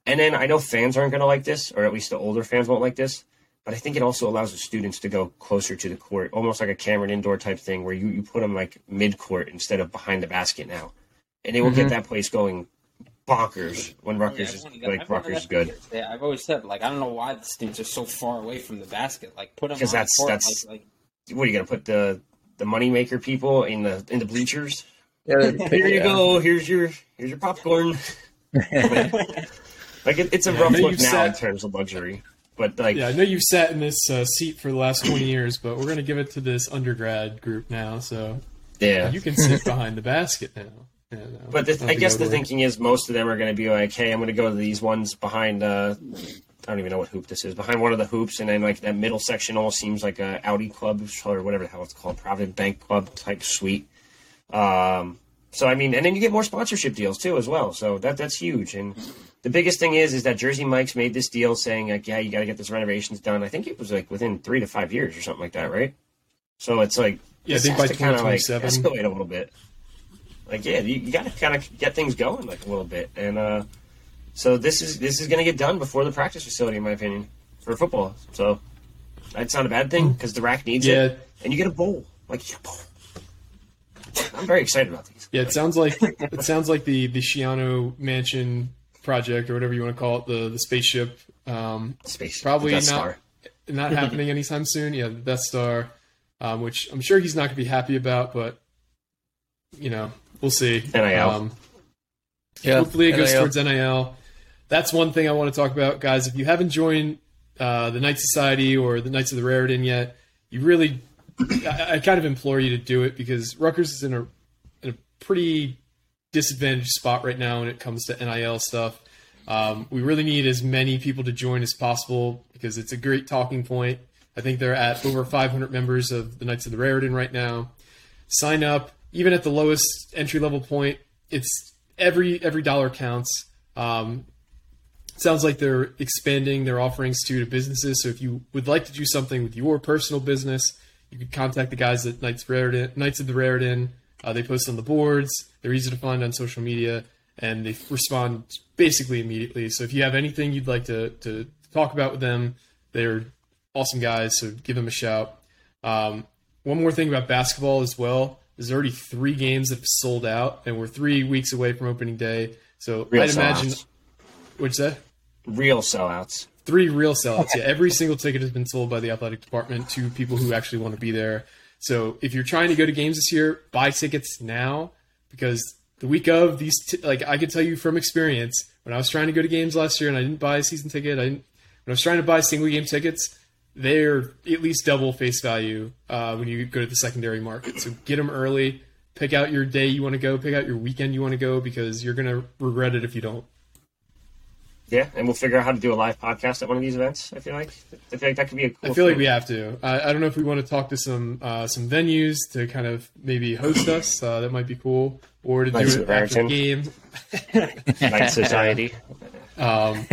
And then I know fans aren't going to like this, or at least the older fans won't like this. But I think it also allows the students to go closer to the court, almost like a Cameron indoor type thing, where you, you put them like mid court instead of behind the basket now, and it will get that place going bonkers when Yeah, Rutgers I've is wanted like I've Rutgers is good. Yeah, I've always said like I don't know why the students are so far away from the basket. Like put them 'Cause on that's- the court, that's- like, What are you going to put the the moneymaker people in the in the bleachers? Yeah, Here you yeah. go. Here's your here's your popcorn. like it, it's a Yeah, rough look now said- in terms of luxury, but like yeah, I know you've sat in this uh, seat for the last twenty years, but we're gonna give it to this undergrad group now, so yeah, you can sit behind the basket now. Yeah, no, But the, I guess the work. thinking is most of them are going to be like, hey, I'm going to go to these ones behind. Uh, I don't even know what hoop this is. Behind one of the hoops, and then like that middle section almost seems like a Audi Club or whatever the hell it's called, Provident Bank Club type suite. Um, so I mean, and then you get more sponsorship deals too as well. So that that's huge. And the biggest thing is is that Jersey Mike's made this deal saying like, yeah, you got to get this renovations done. I think it was like within three to five years or something like that, right? So it's like Yeah, I think by to kinda, like escalate a little bit like yeah, you, you got to kind of get things going like a little bit, and uh, so this is this is going to get done before the practice facility, in my opinion, for football. So that's not a bad thing because the RAC needs Yeah. it, and you get a bowl, like a bowl. I'm very excited about these. Yeah, it sounds like it sounds like the the Schiano Mansion project or whatever you want to call it, the the spaceship. Um, Space Probably not- Star. not happening anytime soon. Yeah, the Death Star, um, which I'm sure he's not going to be happy about, but you know, we'll see. NIL. Um, Yeah, hopefully, it goes towards NIL. That's one thing I want to talk about, guys. If you haven't joined uh, the Knight Society or the Knights of the Raritan yet, you really, I, I kind of implore you to do it because Rutgers is in a in a pretty disadvantaged spot right now when it comes to NIL stuff. Um, we really need as many people to join as possible because it's a great talking point. I think they're at over 500 members of the Knights of the Raritan right now. Sign up, even at the lowest entry level point. It's every every dollar counts. Um, sounds like they're expanding their offerings to to businesses. So if you would like to do something with your personal business, you could contact the guys at Knights, Raritan, Knights of the Raritan. Uh, they post on the boards. They're easy to find on social media, and they respond basically immediately. So if you have anything you'd like to, to talk about with them, they're awesome guys. So give them a shout. Um, one more thing about basketball as well. There's already three games that have sold out, and we're three weeks away from opening day. So Real I'd imagine. sellouts. What's that? Real sellouts. Three real sellouts. Yeah, every single ticket has been sold by the athletic department to people who actually want to be there. So if you're trying to go to games this year, buy tickets now because the week of these, t- like I can tell you from experience, when I was trying to go to games last year and I didn't buy a season ticket, I didn't. When I was trying to buy single game tickets, they're at least double face value uh, when you go to the secondary market. So get them early. Pick out your day you want to go. Pick out your weekend you want to go because you're gonna regret it if you don't. Yeah, and we'll figure out how to do a live podcast at one of these events. I feel like I feel like that could be a cool. I feel like we have to. I, I don't know if we want to talk to some uh, some venues to kind of maybe host us. Uh, that might be cool, or to do it after the game. Knight Society. Um,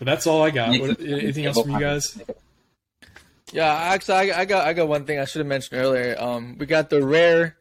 but that's all I got. What, anything else from you guys? Yeah, actually, I, I got I got one thing I should have mentioned earlier. Um, we got the rare.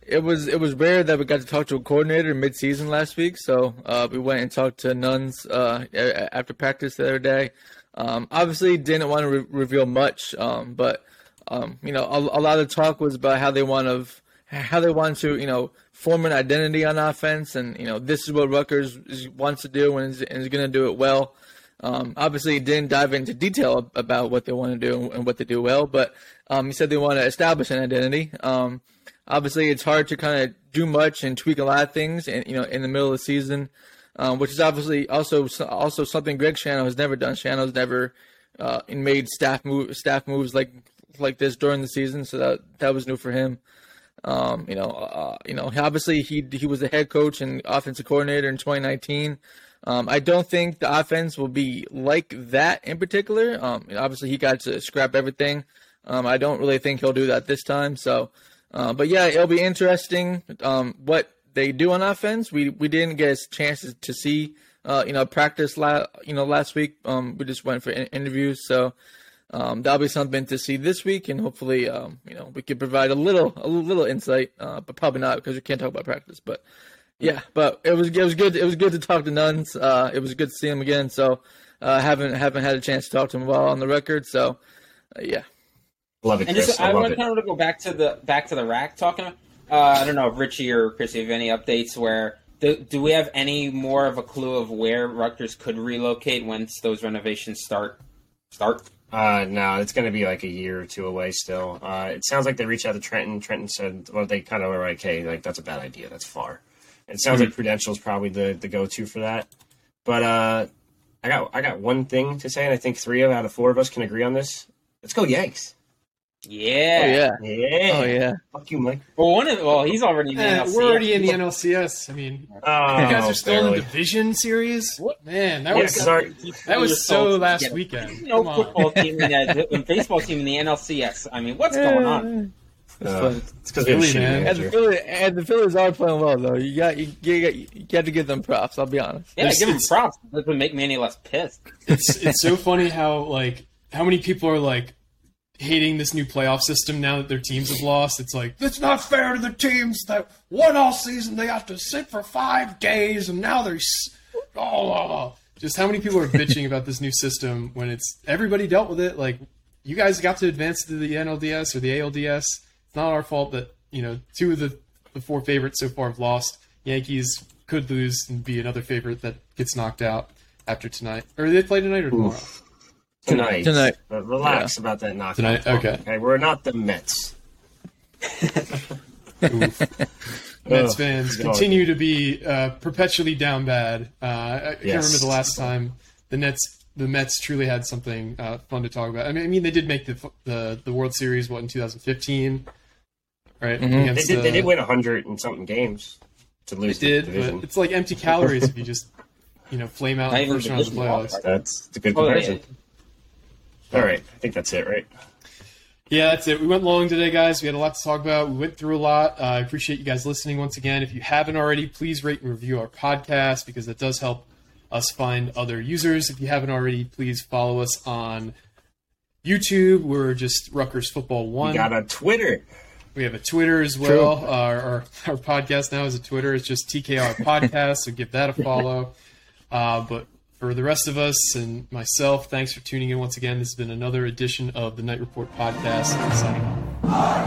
It was it was rare that we got to talk to a coordinator mid season last week. So uh, we went and talked to Nunz uh, after practice the other day. Um, obviously, didn't want to re- reveal much, um, but um, you know, a, a lot of talk was about how they want to how they want to, you know, form an identity on offense, and you know, this is what Rutgers is, wants to do and is, is going to do it well. Um, obviously, didn't dive into detail about what they want to do and what they do well, but um, he said they want to establish an identity. Um, obviously, it's hard to kind of do much and tweak a lot of things, and you know, in the middle of the season, um, which is obviously also also something Greg Schiano has never done. Schiano's never uh, made staff move staff moves like like this during the season, so that that was new for him. Um, you know, uh, you know, obviously he he was the head coach and offensive coordinator in 2019. Um, I don't think the offense will be like that in particular. Um, obviously, he got to scrap everything. Um, I don't really think he'll do that this time. So, uh, but yeah, it'll be interesting um, what they do on offense. We we didn't get a chance to see, uh, you know, practice last you know last week. Um, we just went for in- interviews, so um, that'll be something to see this week, and hopefully, you know, we could provide a little a little insight, uh, but probably not because we can't talk about practice, but. Yeah, but it was it was good. It was good to talk to Nunz. Uh, it was good to see him again. So uh, haven't haven't had a chance to talk to him while on the record. So uh, yeah, love it. And Chris. just, I, I, want it. kind of to go back to the back to the RAC talking. Uh, I don't know if Richie or Chrissy have any updates where do, do we have any more of a clue of where Rutgers could relocate once those renovations start start? Uh, no, it's going to be like a year or two away still. Uh, it sounds like they reached out to Trenton. Trenton said, well, they kind of were like, hey, like that's a bad idea. That's far. It sounds like Prudential is probably the, the go to for that. But uh, I got I got one thing to say, and I think three out of four of us can agree on this. Let's go Yanks. Yeah. oh yeah, Yeah. oh yeah. Fuck you, Mike. Well, one of well, he's already in the Eh, NLCS. we're already in the NLCS. I mean, Oh, you guys are still in the division series. What? Man, that Yeah, was 'cause our- that was so last Yeah. weekend. No football team in the, a baseball team in the NLCS. I mean, what's going on? Uh, it's because we Philly, man. And the manager. Phillies, and the Phillies are playing well though. You got you, you, got, you got to give them props. I'll be honest. Yeah, It's- give them props. That would make me any less pissed. it's it's so funny how like how many people are like hating this new playoff system now that their teams have lost. It's like it's not fair to the teams that won all season. They have to sit for five days, and now they're s- oh, oh, oh. just how many people are bitching about this new system when it's everybody dealt with it. Like you guys got to advance to the NLDS or the ALDS. It's not our fault that you know two of the the four favorites so far have lost. Yankees could lose and be another favorite that gets knocked out after tonight. Or they play tonight or tomorrow? Tonight. Tonight. But relax about that knockout. Tonight? Okay. Okay, we're not the Mets. Mets Ugh, fans continue to be uh, perpetually down bad. Uh, I I can't remember the last time the Nets, the Mets truly had something uh, fun to talk about. I mean, I mean, they did make the the, the World Series what in 2015, right? They Against did, they did win 100 and something games to lose They did, the but it's like empty calories if you just you know flame out in the first round of the playoffs. That's, that's a good Oh, comparison. yeah. All right. I think that's it, right? Yeah, that's it. We went long today, guys. We had a lot to talk about. We went through a lot. Uh, I appreciate you guys listening once again. If you haven't already, please rate and review our podcast because that does help us find other users. If you haven't already, please follow us on YouTube. We're just Rutgers Football One. We got a Twitter. We have a Twitter as well. Our, our our podcast now is a Twitter. It's just TKR Podcast, so give that a follow. Uh, but for the rest of us and myself, thanks for tuning in once again. This has been another edition of the Knight Report Podcast. Signing off.